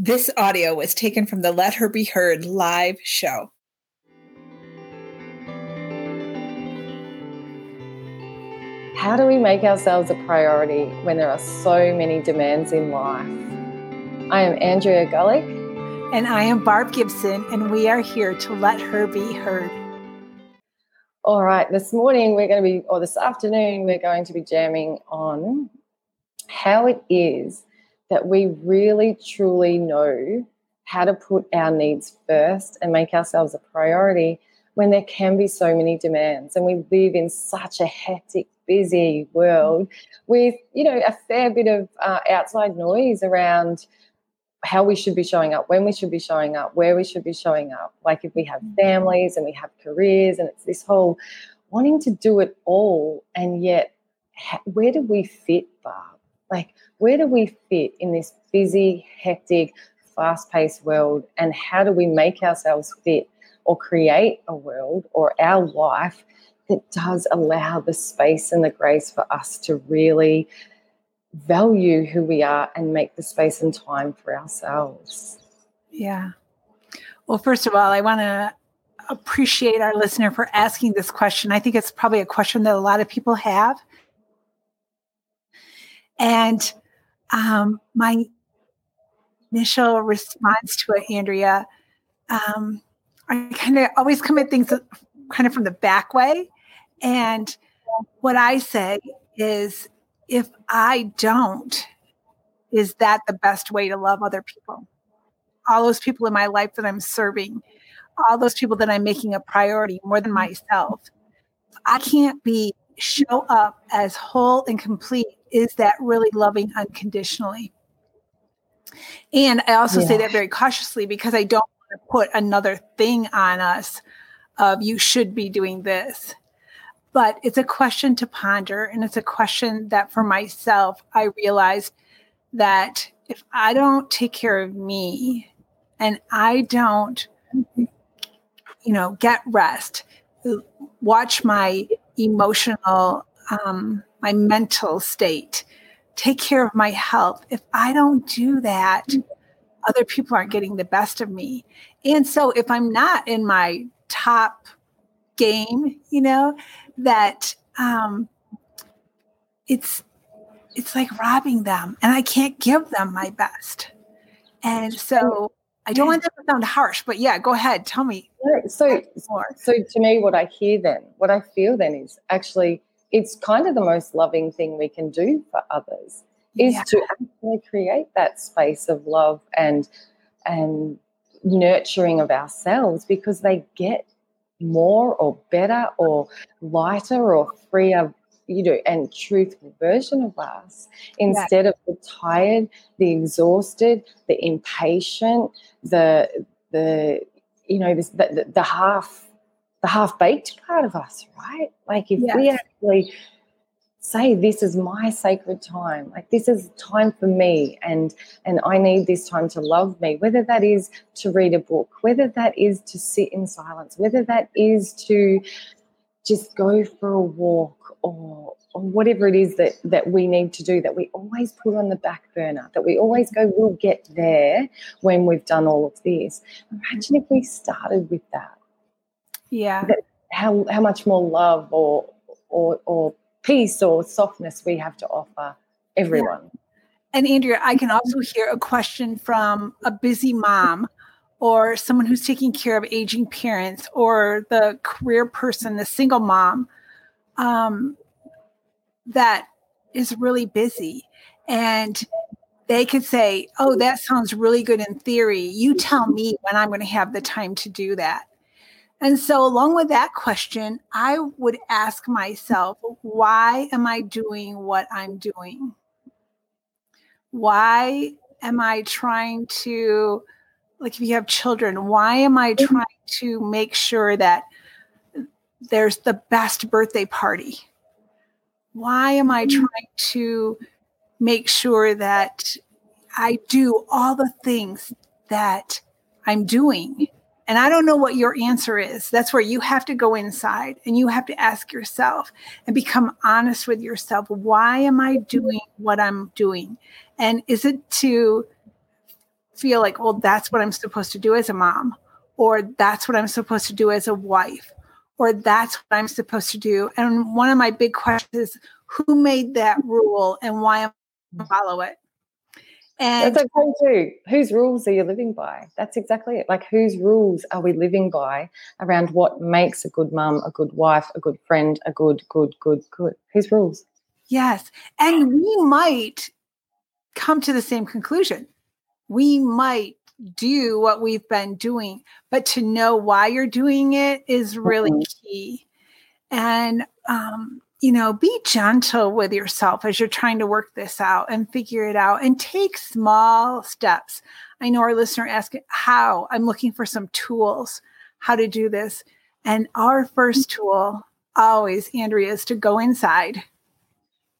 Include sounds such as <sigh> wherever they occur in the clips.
This audio was taken from the Let Her Be Heard live show. How do we make ourselves a priority when there are so many demands in life? I am Andrea Gullick. And I am Barb Gibson, and we are here to let her be heard. All right, this morning we're going to be, or this afternoon, we're going to be jamming on how it is that we really truly know how to put our needs first and make ourselves a priority when there can be so many demands. And we live in such a hectic busy world with you know a fair bit of uh, outside noise around how we should be showing up when we should be showing up where we should be showing up. Like if we have families and we have careers and it's this whole wanting to do it all and yet where do we fit barb? Like where do we fit in this busy, hectic, fast paced world? And how do we make ourselves fit or create a world or our life that does allow the space and the grace for us to really value who we are and make the space and time for ourselves? Yeah. Well, first of all, I want to appreciate our listener for asking this question. I think it's probably a question that a lot of people have. And um, my initial response to it, Andrea, um, I kind of always come at things kind of from the back way. And what I say is, if I don't, is that the best way to love other people? All those people in my life that I'm serving, all those people that I'm making a priority more than myself. I can't be show up as whole and complete is that really loving unconditionally? And I also yeah. say that very cautiously because I don't want to put another thing on us of you should be doing this. But it's a question to ponder. And it's a question that for myself, I realized that if I don't take care of me and I don't, you know, get rest, watch my emotional um, my mental state, take care of my health. If I don't do that, other people aren't getting the best of me. And so if I'm not in my top game, you know, that um, it's it's like robbing them and I can't give them my best. And so I don't want that to sound harsh, but yeah, go ahead. Tell me. So, so to me, what I hear then, what I feel then is actually it's kind of the most loving thing we can do for others is yeah. to actually create that space of love and and nurturing of ourselves because they get more or better or lighter or freer you know and truthful version of us instead yeah. of the tired the exhausted the impatient the the you know this the, the half the half baked part of us, right? Like if yes. we actually say this is my sacred time like this is time for me and and i need this time to love me whether that is to read a book whether that is to sit in silence whether that is to just go for a walk or, or whatever it is that that we need to do that we always put on the back burner that we always go we'll get there when we've done all of this imagine if we started with that yeah. how how much more love or or or peace or softness we have to offer everyone. Yeah. and andrea i can also hear a question from a busy mom or someone who's taking care of aging parents or the career person the single mom um, that is really busy. And they could say oh that sounds really good in theory. You tell me when i'm going to have the time to do that and so, along with that question, I would ask myself, why am I doing what I'm doing? Why am I trying to, like, if you have children, why am I mm-hmm. trying to make sure that there's the best birthday party? Why am I mm-hmm. trying to make sure that I do all the things that I'm doing? And I don't know what your answer is. That's where you have to go inside and you have to ask yourself and become honest with yourself. Why am I doing what I'm doing? And is it to feel like, well, that's what I'm supposed to do as a mom, or that's what I'm supposed to do as a wife, or that's what I'm supposed to do. And one of my big questions is who made that rule and why am I follow it? And that's okay too. Whose rules are you living by? That's exactly it. Like whose rules are we living by around what makes a good mum, a good wife, a good friend, a good, good, good, good? Whose rules? Yes. And we might come to the same conclusion. We might do what we've been doing, but to know why you're doing it is really mm-hmm. key. And um, you know, be gentle with yourself as you're trying to work this out and figure it out and take small steps. I know our listener asked how. I'm looking for some tools how to do this. And our first tool always, Andrea, is to go inside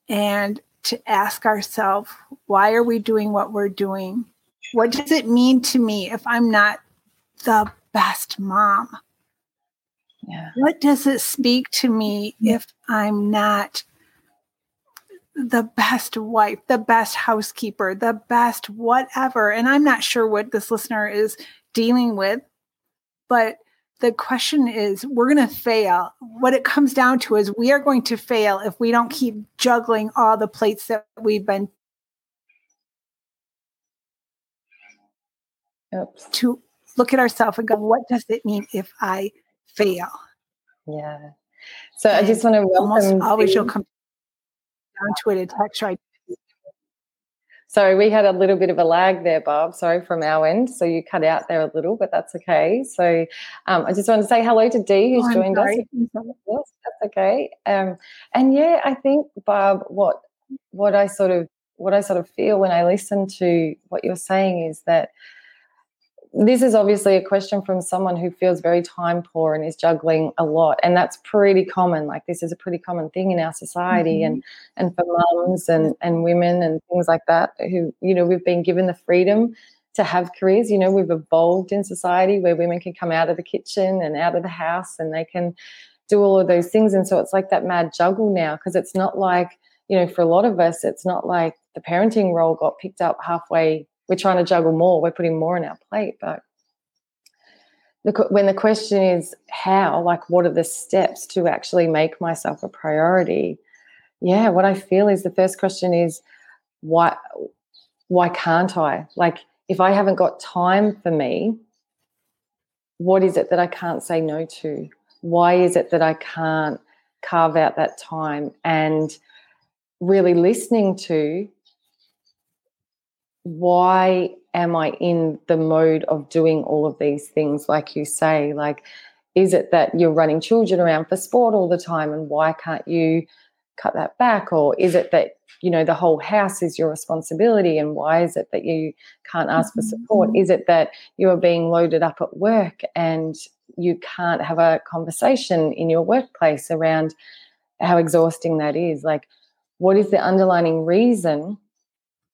and to ask ourselves, why are we doing what we're doing? What does it mean to me if I'm not the best mom? Yeah. What does it speak to me if I'm not the best wife, the best housekeeper, the best whatever? And I'm not sure what this listener is dealing with, but the question is we're going to fail. What it comes down to is we are going to fail if we don't keep juggling all the plates that we've been Oops. to look at ourselves and go, what does it mean if I fail. Yeah. So and I just want to welcome. Always you'll come down to it. Text right. Sorry, we had a little bit of a lag there, Bob. Sorry from our end. So you cut out there a little, but that's okay. So um, I just want to say hello to Dee, who's oh, joined us. That's okay. Um, and yeah, I think Bob, what what I sort of what I sort of feel when I listen to what you're saying is that this is obviously a question from someone who feels very time poor and is juggling a lot and that's pretty common like this is a pretty common thing in our society mm-hmm. and and for mums and and women and things like that who you know we've been given the freedom to have careers you know we've evolved in society where women can come out of the kitchen and out of the house and they can do all of those things and so it's like that mad juggle now because it's not like you know for a lot of us it's not like the parenting role got picked up halfway we're trying to juggle more. We're putting more on our plate but the, when the question is how like what are the steps to actually make myself a priority? Yeah what i feel is the first question is why why can't i? Like if i haven't got time for me what is it that i can't say no to? Why is it that i can't carve out that time? And really listening to why am I in the mode of doing all of these things, like you say? Like, is it that you're running children around for sport all the time and why can't you cut that back? Or is it that, you know, the whole house is your responsibility and why is it that you can't ask for support? Mm-hmm. Is it that you are being loaded up at work and you can't have a conversation in your workplace around how exhausting that is? Like, what is the underlying reason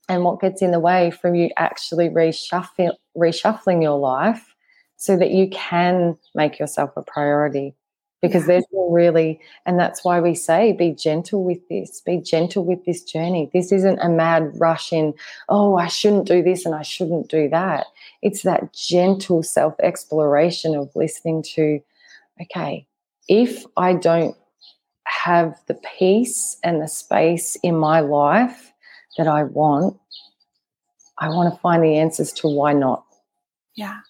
and what gets in the way from you actually reshuffling, reshuffling your life so that you can make yourself a priority because yeah. there's really and that's why we say be gentle with this be gentle with this journey this isn't a mad rush in oh i shouldn't do this and i shouldn't do that it's that gentle self exploration of listening to okay if i don't have the peace and the space in my life that I want, I want to find the answers to why not. Yeah.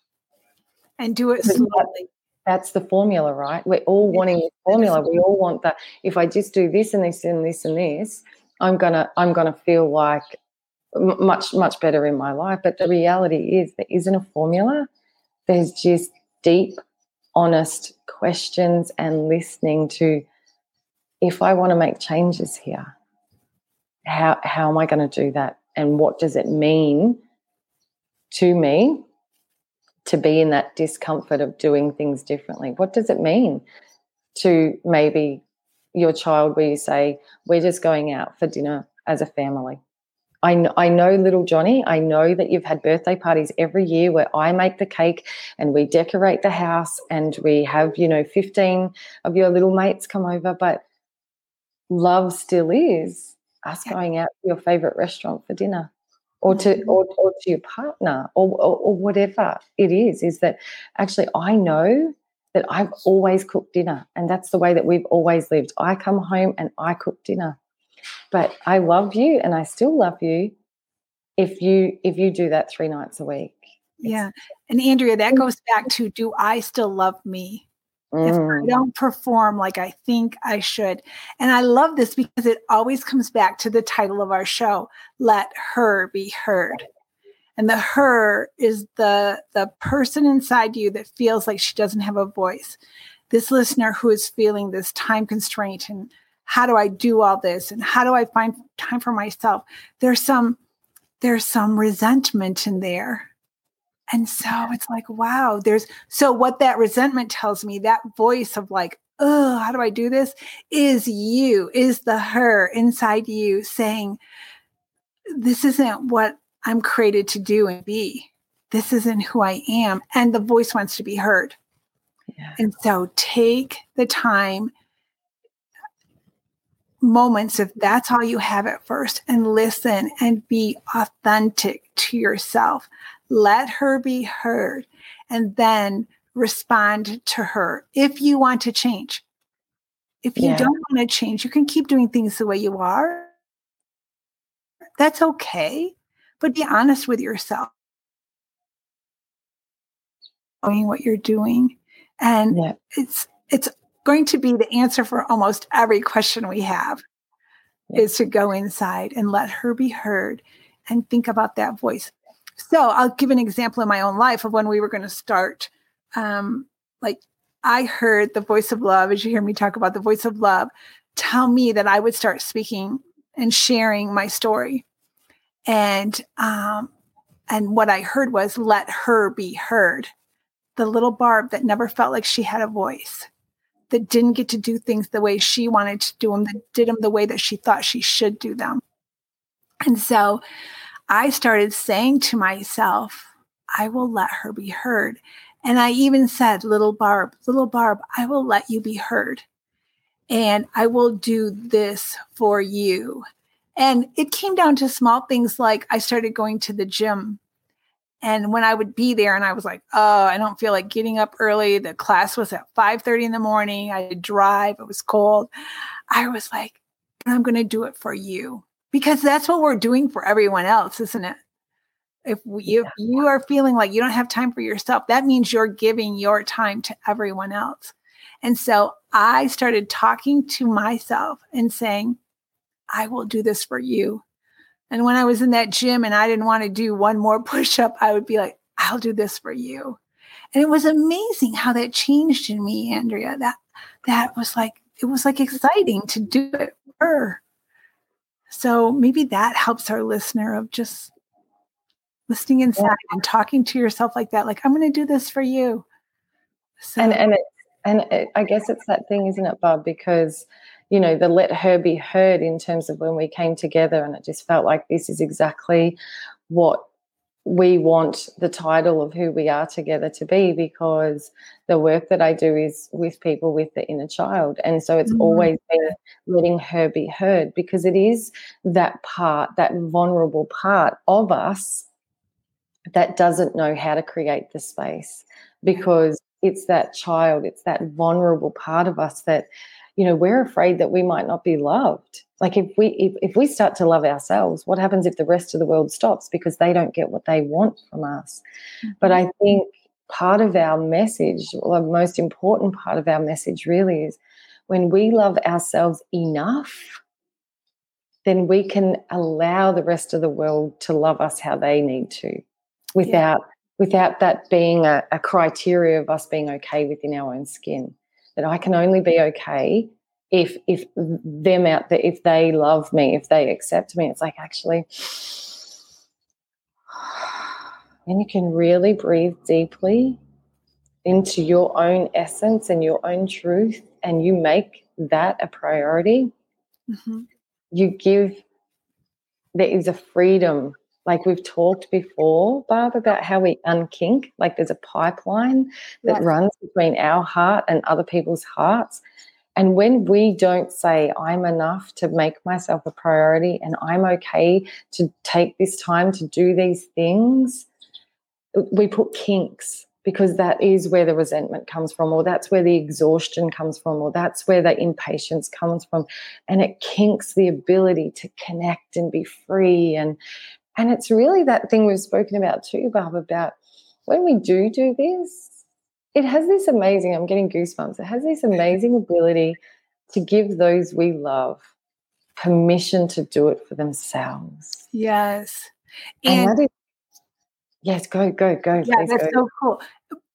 And do it slowly. That's the formula, right? We're all wanting the formula. We all want that. If I just do this and this and this and this, I'm gonna I'm gonna feel like much much better in my life. But the reality is there isn't a formula. There's just deep, honest questions and listening to if I want to make changes here, how how am I going to do that? And what does it mean to me to be in that discomfort of doing things differently? What does it mean to maybe your child where you say, We're just going out for dinner as a family? I know, I know, little Johnny, I know that you've had birthday parties every year where I make the cake and we decorate the house and we have, you know, 15 of your little mates come over, but love still is us going out to your favorite restaurant for dinner or to mm-hmm. or, or to your partner or, or, or whatever it is is that actually i know that i've always cooked dinner and that's the way that we've always lived. I come home and i cook dinner. But i love you and i still love you if you if you do that three nights a week. Yeah. And andrea that goes back to do i still love me mm. if i mm. don't perform like i think i should and i love this because it always comes back to the title of our show let her be heard and the her is the the person inside you that feels like she doesn't have a voice this listener who is feeling this time constraint and how do i do all this and how do i find time for myself there's some there's some resentment in there. And so it's like, wow, there's so what that resentment tells me, that voice of like, oh, how do I do this? Is you, is the her inside you saying, this isn't what I'm created to do and be. This isn't who I am. And the voice wants to be heard. Yeah. And so take the time moments if that's all you have at first and listen and be authentic to yourself. Let her be heard and then respond to her if you want to change. If you yeah. don't want to change, you can keep doing things the way you are. That's okay. But be honest with yourself. Knowing what you're doing. And yeah. it's it's going to be the answer for almost every question we have is to go inside and let her be heard and think about that voice. So I'll give an example in my own life of when we were going to start. Um, like I heard the voice of love, as you hear me talk about the voice of love, tell me that I would start speaking and sharing my story. And um, and what I heard was let her be heard. The little Barb that never felt like she had a voice that didn't get to do things the way she wanted to do them, that did them the way that she thought she should do them. And so I started saying to myself, I will let her be heard. And I even said, Little Barb, little Barb, I will let you be heard. And I will do this for you. And it came down to small things like I started going to the gym and when I would be there and I was like, oh, I don't feel like getting up early. The class was at 5 30 in the morning. I had drive, it was cold. I was like, I'm going to do it for you because that's what we're doing for everyone else, isn't it? If, we, if you are feeling like you don't have time for yourself, that means you're giving your time to everyone else. And so I started talking to myself and saying, I will do this for you. And when I was in that gym and I didn't want to do one more <laughs> push up, I would be like, I'll do this for you. And it was amazing how that changed in me, Andrea. That that was like it was like exciting to do it for her. So maybe that helps our listener of just listening inside yeah. and talking to yourself like that, like I'm going to do this for you. So. And and it, and it, I guess it's that thing, isn't it, Bob? Because you know, the let her be heard in terms of when we came together. And it just felt like this is exactly what we want the title of who we are together to be because the work that I do is with people with the inner child. And so it's mm-hmm. always been letting her be heard because it is that part, that vulnerable part of us that doesn't know how to create the space because it's that child, it's that vulnerable part of us that you know we're afraid that we might not be loved like if we if, if we start to love ourselves what happens if the rest of the world stops because they don't get what they want from us mm-hmm. but i think part of our message or the most important part of our message really is when we love ourselves enough then we can allow the rest of the world to love us how they need to without yeah. without that being a, a criteria of us being okay within our own skin that I can only be okay if if them out there if they love me if they accept me it's like actually <sighs> and you can really breathe deeply into your own essence and your own truth and you make that a priority mm-hmm. you give there is a freedom like we've talked before, Barb, about how we unkink. Like there's a pipeline that yes. runs between our heart and other people's hearts. And when we don't say, I'm enough to make myself a priority and I'm okay to take this time to do these things, we put kinks because that is where the resentment comes from, or that's where the exhaustion comes from, or that's where the impatience comes from. And it kinks the ability to connect and be free. And and it's really that thing we've spoken about too, Barb, about when we do do this, it has this amazing, I'm getting goosebumps, it has this amazing ability to give those we love permission to do it for themselves. Yes. And, and is, yes, go, go, go. Yeah, that's go. so cool.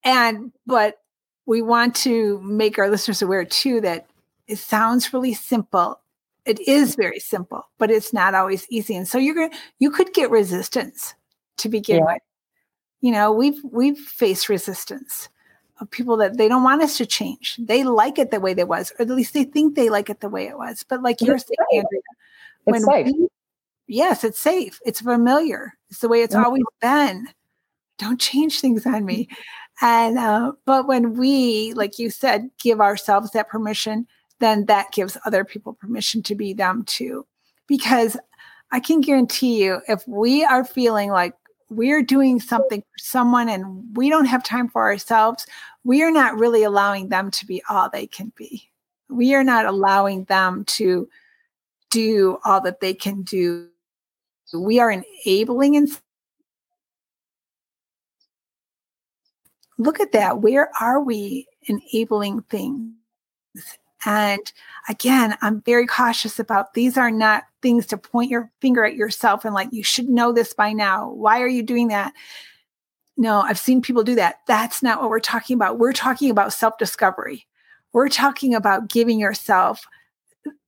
And, but we want to make our listeners aware too that it sounds really simple. It is very simple, but it's not always easy. And so you're going to, you could get resistance to begin yeah. with. You know, we've, we've faced resistance of people that they don't want us to change. They like it the way it was, or at least they think they like it the way it was. But like you're saying, Andrea, when we, yes, it's safe. It's familiar. It's the way it's mm-hmm. always been. Don't change things on me. And uh, but when we, like you said, give ourselves that permission, then that gives other people permission to be them too. Because I can guarantee you, if we are feeling like we're doing something for someone and we don't have time for ourselves, we are not really allowing them to be all they can be. We are not allowing them to do all that they can do. We are enabling and look at that. Where are we enabling things? And again, I'm very cautious about these are not things to point your finger at yourself and like, you should know this by now. Why are you doing that? No, I've seen people do that. That's not what we're talking about. We're talking about self discovery. We're talking about giving yourself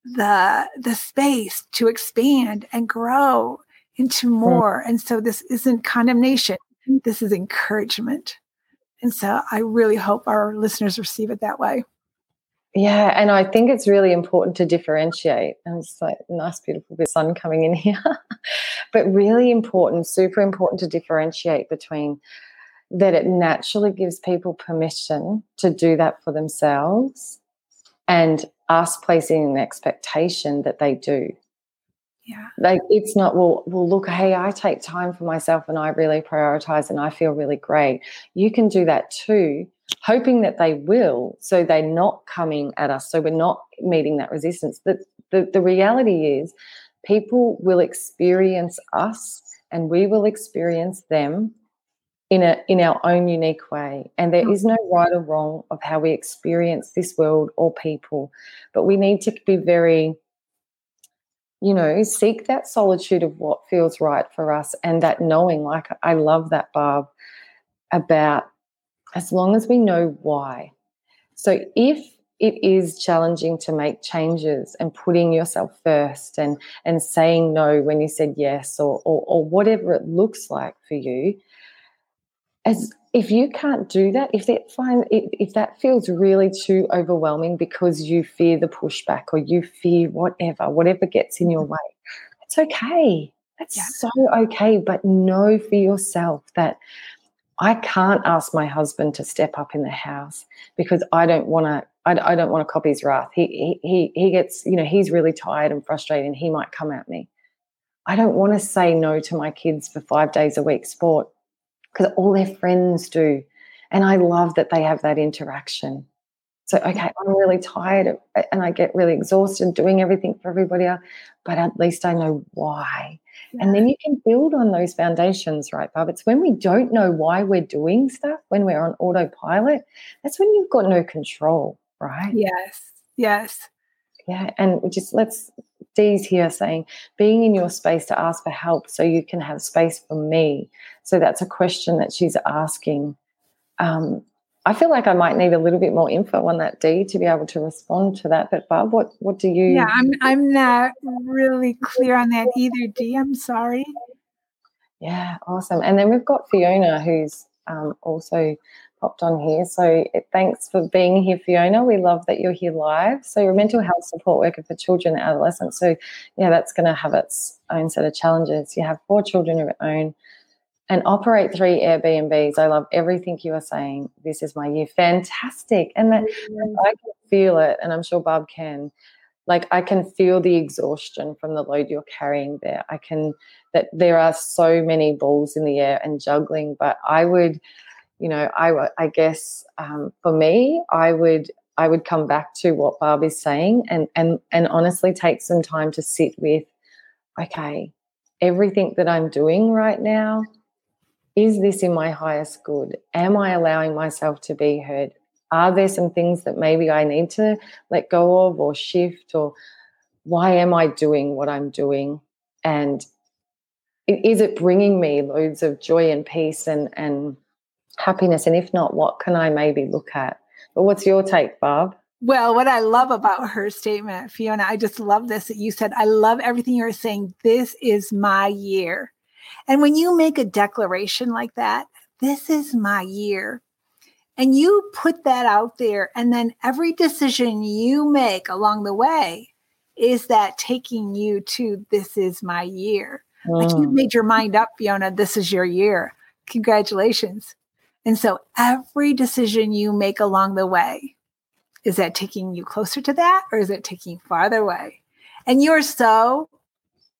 the the space to expand and grow into more. And so this isn't condemnation. This is encouragement. And so I really hope our listeners receive it that way. Yeah, and I think it's really important to differentiate. And it's like nice, beautiful bit of sun coming in <laughs> here. but really important, super important to differentiate between that it naturally gives people permission to do that for themselves and us placing an expectation that they do. Yeah. Like it's not, well, well, look, hey, I take time for myself and I really prioritize and I feel really great. You can do that too hoping that they will, so they're not coming at us, so we're not meeting that resistance. The, the, the reality is, people will experience us and we will experience them in a in our own unique way and there mm. is no right or wrong of how we experience this world or people but we need to be very you know seek that solitude of what feels right for us and that knowing like i love that barb about as long as we know why. So if it is challenging to make changes and putting yourself first and and saying no when you said yes or or, or whatever it looks like for you as if you can't do that if that find if, that feels really too overwhelming because you fear the pushback or you fear whatever whatever gets in your mm-hmm. way it's okay that's yeah. so okay but know for yourself that I can't ask my husband to step up in the house because I don't want to. I, I, don't want to copy his wrath. He, he he gets you know he's really tired and frustrated, and he might come at me. I don't want to say no to my kids for five days a week sport because all their friends do, and I love that they have that interaction. So okay, mm. I'm really tired and I get really exhausted doing everything for everybody else, but at least I know why. And then you can build on those foundations, right, Barb? It's when we don't know why we're doing stuff, when we're on autopilot, that's when you've got no control, right? Yes. Yes. Yeah. And just let's Dee's here saying, being in your space to ask for help so you can have space for me. So that's a question that she's asking. Um, I feel like I might need a little bit more info on that Dee to be able to respond to that. But Barb, what what do you? Yeah, I'm I'm not really clear on that either. Dee, I'm sorry. Yeah, awesome. And then we've got Fiona, who's um, also popped on here. So thanks for being here, Fiona. We love that you're here live. So you're a mental health support worker for children and adolescents. So yeah, that's going to have its own set of challenges. You have four children of your own and operate three Airbnbs. I love everything you are saying. This is my year. Fantastic. And that mm-hmm. I can feel it, and I'm sure Bob can. Like I can feel the exhaustion from the load you're carrying there. I can that there are so many balls in the air and juggling, but I would, you know, I I guess um, for me, I would I would come back to what Barb is saying and and and honestly take some time to sit with, okay, everything that I'm doing right now, is this in my highest good? Am I allowing myself to be heard? Are there some things that maybe I need to let go of or shift or why am I doing what I'm doing? And is it bringing me loads of joy and peace and, and happiness? And if not, what can I maybe look at? But what's your take, Barb? Well, what I love about her statement, Fiona, I just love this that you said, I love everything you're saying. This is my year. And when you make a declaration like that, this is my year, and you put that out there, and then every decision you make along the way is that taking you to this is my year. Mm. Like you mm. made your mind up, Fiona, this is your year. Congratulations. And so every decision you make along the way, is that taking you closer to that or is it taking farther away? And you're so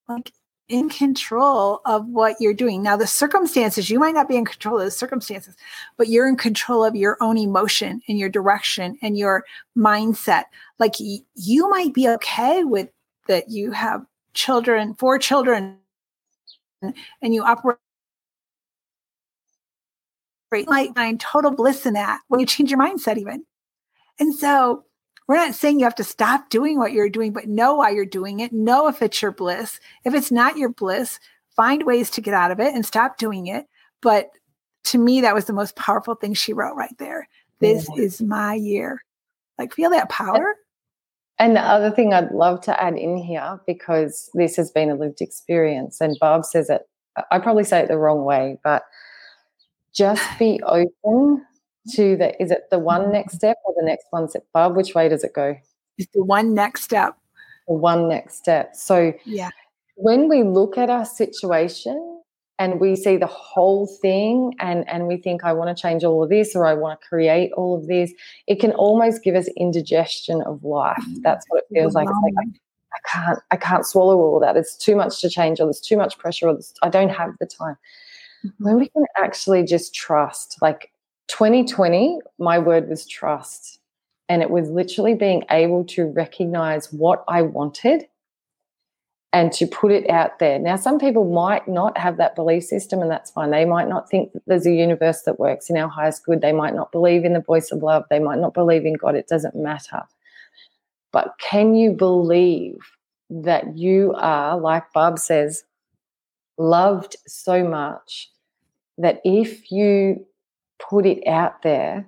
like in control of what you're doing. Now, the circumstances, you might not be in control of the circumstances, but you're in control of your own emotion and your direction and your mindset. Like y- you might be okay with that you have children, four children, and you operate might find total bliss in that when you change your mindset even. And so we're not saying you have to stop doing what you're doing, but know why you're doing it. Know if it's your bliss. If it's not your bliss, find ways to get out of it and stop doing it. But to me, that was the most powerful thing she wrote right there. This yeah. is my year. Like, feel that power. And the other thing I'd love to add in here, because this has been a lived experience, and Barb says it, I probably say it the wrong way, but just be open to the is it the one next step or the next one step Barb, which way does it go? It's the one next step. The one next step. So yeah. when we look at our situation and we see the whole thing and and we think i want to change all of this or i want to create all of this it can almost give us indigestion of life. Mm-hmm. that's what it feels like. It's like I, I can't i can't swallow all that. It's too much to change or there's too much pressure or i don't have the time mm-hmm. when we can actually just trust like 2020, my word was trust. And it was literally being able to recognize what I wanted and to put it out there. Now, some people might not have that belief system, and that's fine. They might not think that there's a universe that works in our highest good. They might not believe in the voice of love. They might not believe in God. It doesn't matter. But can you believe that you are, like Bob says, loved so much that if you put it out there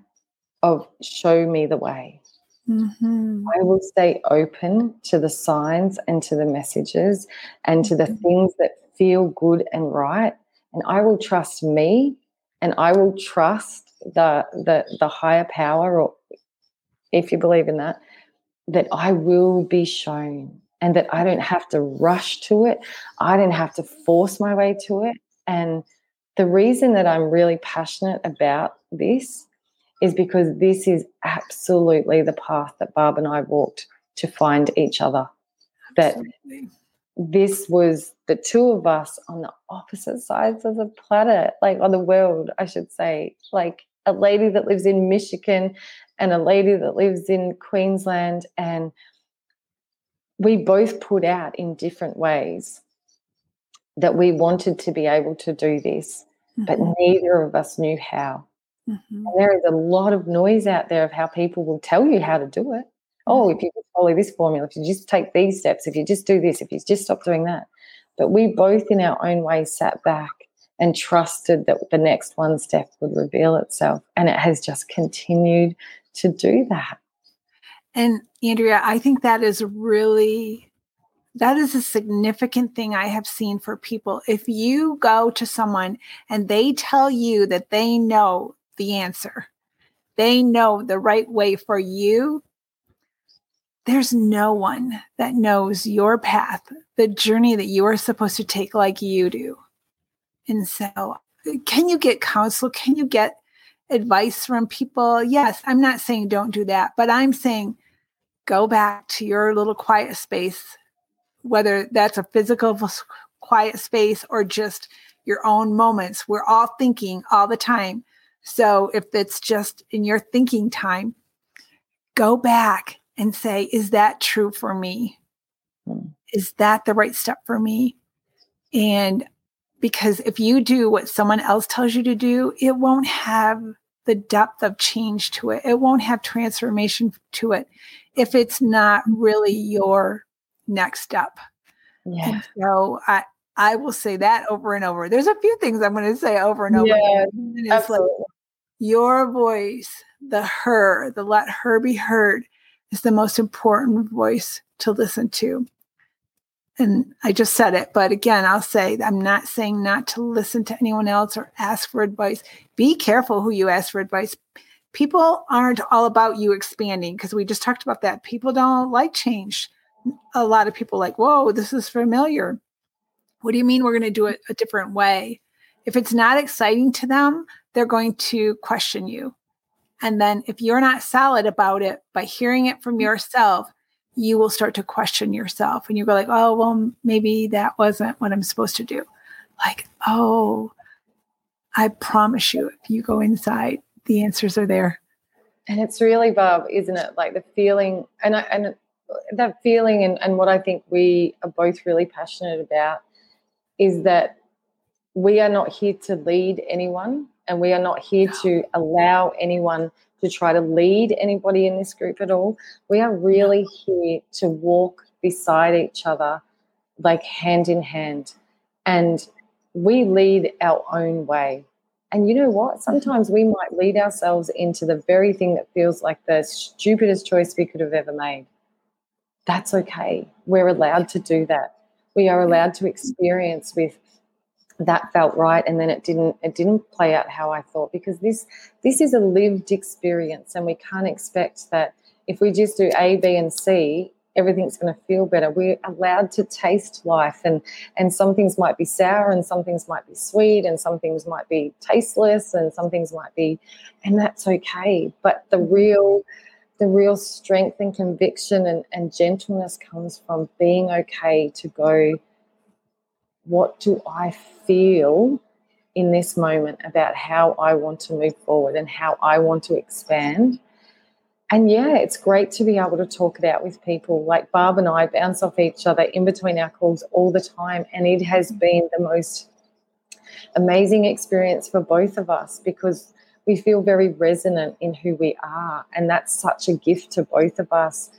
of show me the way. Mm-hmm. I will stay open to the signs and to the messages and to the mm-hmm. things that feel good and right. And I will trust me and I will trust the the the higher power or if you believe in that, that I will be shown and that I don't have to rush to it. I don't have to force my way to it. And the reason that I'm really passionate about this is because this is absolutely the path that Barb and I walked to find each other. Absolutely. That this was the two of us on the opposite sides of the planet, like on the world, I should say. Like a lady that lives in Michigan and a lady that lives in Queensland. And we both put out in different ways that we wanted to be able to do this, mm-hmm. but neither of us knew how. Mm-hmm. there is a lot of noise out there of how people will tell you how to do it. Oh, if mm-hmm. you just follow this formula, if you just take these steps, if you just do this, if you just stop doing that. But we both, in our own way, sat back and trusted that the next one step would reveal itself. And it has just continued to do that. And Andrea, I think that is really that is a significant thing I have seen for people. If you go to someone and they tell you that they know the answer, they know the right way for you, there's no one that knows your path, the journey that you are supposed to take like you do. And so can you get counsel? Can you get advice from people? Yes, I'm not saying don't do that, but I'm saying go back to your little quiet space, whether that's a physical quiet space or just your own moments. We're all thinking all the time. So if it's just in your thinking time, go back and say, is that true for me? Is that the right step for me? And because if you do what someone else tells you to do, it won't have the depth of change to it. It won't have transformation to it if it's not really your next step. Yeah. And so I I will say that over and over. There's a few things I'm going to say over and over. Yeah, and absolutely. Like your voice, the her, the let her be heard is the most important voice to listen to. And I just said it, but again, I'll say I'm not saying not to listen to anyone else or ask for advice. Be careful who you ask for advice. People aren't all about you expanding because we just talked about that. People don't like change. A lot of people like, whoa, this is familiar. What do you mean we're going to do it a different way? If it's not exciting to them, they're going to question you. And then if you're not solid about it by hearing it from yourself, you will start to question yourself and you go like, oh, well, maybe that wasn't what I'm supposed to do. Like, oh, I promise you, if you go inside, the answers are there. And it's really, Bob, isn't it? Like the feeling, and I, and that feeling, and, and what I think we are both really passionate about is that we are not here to lead anyone, and we are not here to allow anyone to try to lead anybody in this group at all. We are really here to walk beside each other, like hand in hand. And we lead our own way. And you know what? Mm-hmm. Sometimes we might lead ourselves into the very thing that feels like the stupidest choice we could have ever made. That's okay. We're allowed to do that. We are mm-hmm. allowed to experience with that felt right and then it didn't it didn't play out how i thought because this this is a lived experience and we can't expect that if we just do a b and c everything's going to feel better we're allowed to taste life and and some things might be sour and some things might be sweet and some things might be tasteless and some things might be and that's okay but the mm-hmm. real the real strength and conviction and, and gentleness comes from being okay to go what do I feel in this moment about how I want to move forward and how I want to expand. And yeah, it's great to be able to talk it out with people. Like Barb and I bounce off each other in between our calls all the time. And it has mm. been the most amazing experience for both of us because we feel very resonant in who we are. And that's such a gift to both of us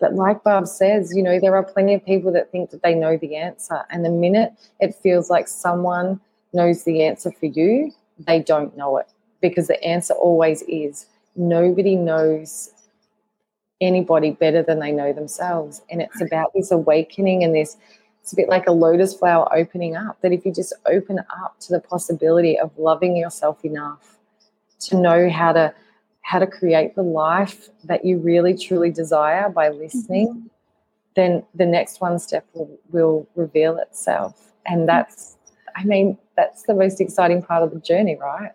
but like Barb says, you know, there are plenty of people that think that they know the answer. And the minute it feels like someone knows the answer for you, they don't know it because the answer always is nobody knows anybody better than they know themselves. And it's about this awakening and this, it's a bit like a lotus flower opening up, that if you just open up to the possibility of loving yourself enough to know how to how to create the life that you really truly desire by listening, mm-hmm. then the next one step will, will reveal itself. And that's, I mean, that's the most exciting part of the journey, right?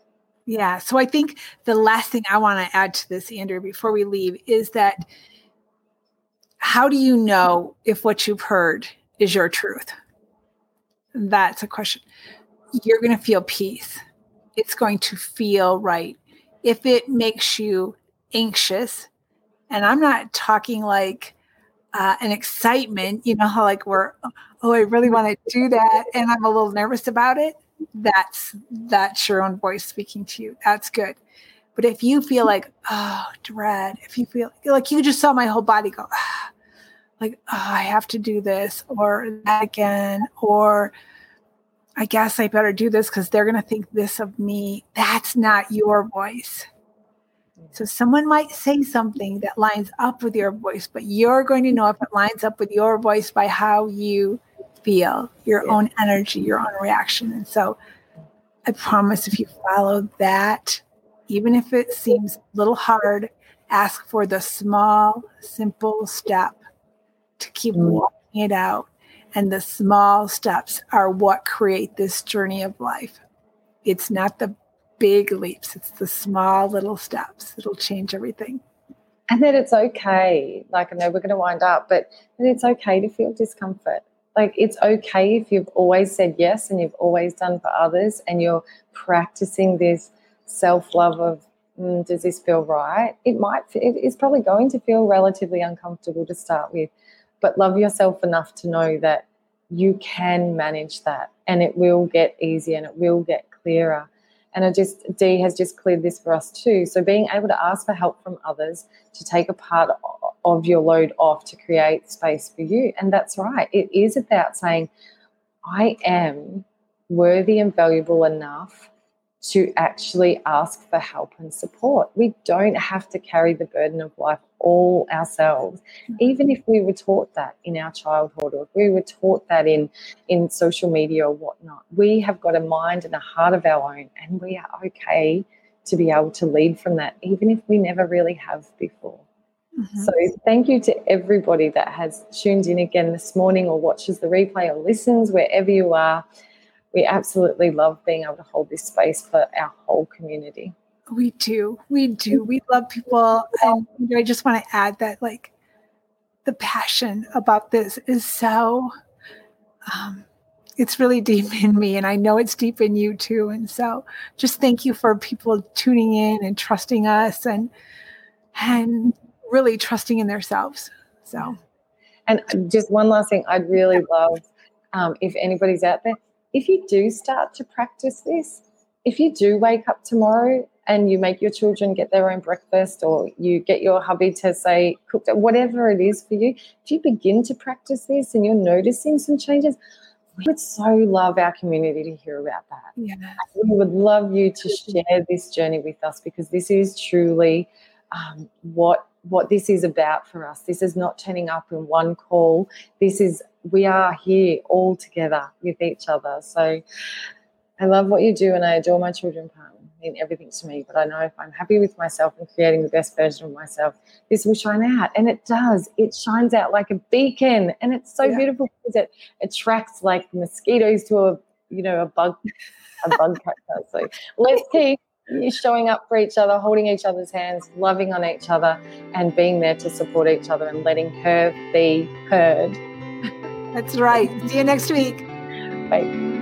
Yeah. So I think the last thing I want to add to this, Andrea before we leave, is that how do you know if what you've heard is your truth? That's a question. You're going to feel peace. It's going to feel right if it makes you anxious, and I'm not talking like uh, an excitement, you know, how like we're, oh, I really want to do that, and I'm a little nervous about it. That's that's your own voice speaking to you. That's good. But if you feel like, oh, dread, if you feel like you just saw my whole body go, ah, like, oh, I have to do this or that again, or I guess I better do this because they're going to think this of me. That's not your voice. So someone might say something that lines up with your voice, but you're going to know if it lines up with your voice by how you feel, your yeah. own energy, your own reaction. And so I promise if you follow that, even if it seems a little hard, ask for the small, simple step to keep mm. walking it out and the small steps are what create this journey of life. it's not the big leaps, it's the small little steps that'll change everything. And that it's okay. Like, I know we're going to wind up, but it's okay to feel discomfort. Like, it's okay if you've always said yes and you've always done for others and you're practicing this self love of, mm, does this feel right? It might, it's probably going to feel relatively uncomfortable to start with, but love yourself enough to know that you can manage that and it will get easier and it will get clearer. And I just, Dee has just cleared this for us too. So being able to ask for help from others to take a part of your load off to create space for you. And that's right. It is about saying, I am worthy and valuable enough to actually ask for help and support. We don't have to carry the burden of life all ourselves, mm-hmm. even if we were taught that in our childhood or if we were taught that in, in social media or whatnot. We have got a mind and a heart of our own, and we are okay to be able to lead from that, even if we never really have before. Mm-hmm. So, thank you to everybody that has tuned in again this morning or watches the replay or listens wherever you are we absolutely love being able to hold this space for our whole community. We do. We do. We love people. And I just want to add that, like, the passion about this is so, um, it's really deep in me. And I know it's deep in you too. And so just thank you for people tuning in and trusting us and, and really trusting in themselves. So, and just one last thing I'd really love um, if anybody's out there, if you do start to practice this, if you do wake up tomorrow and you make your children get their own breakfast or you get your hubby to say cook whatever it is for you if you begin to practice this and you're noticing some changes we would so love our community to hear about that yeah. we would love you to share this journey with us because this is truly um, what what this is about for us this is not turning up in one call this is we are here all together with each other. So I love what you do and I adore my children Pam mean everything to me. But I know if I'm happy with myself and creating the best version of myself, this will shine out. And it does. It shines out like a beacon. And it's so yeah. beautiful because it attracts like mosquitoes to a you know, a bug a bug catcher. So let's keep showing up for each other, holding each other's hands, loving on each other, and being there to support each other and letting her be heard that's right. See you next week. Bye.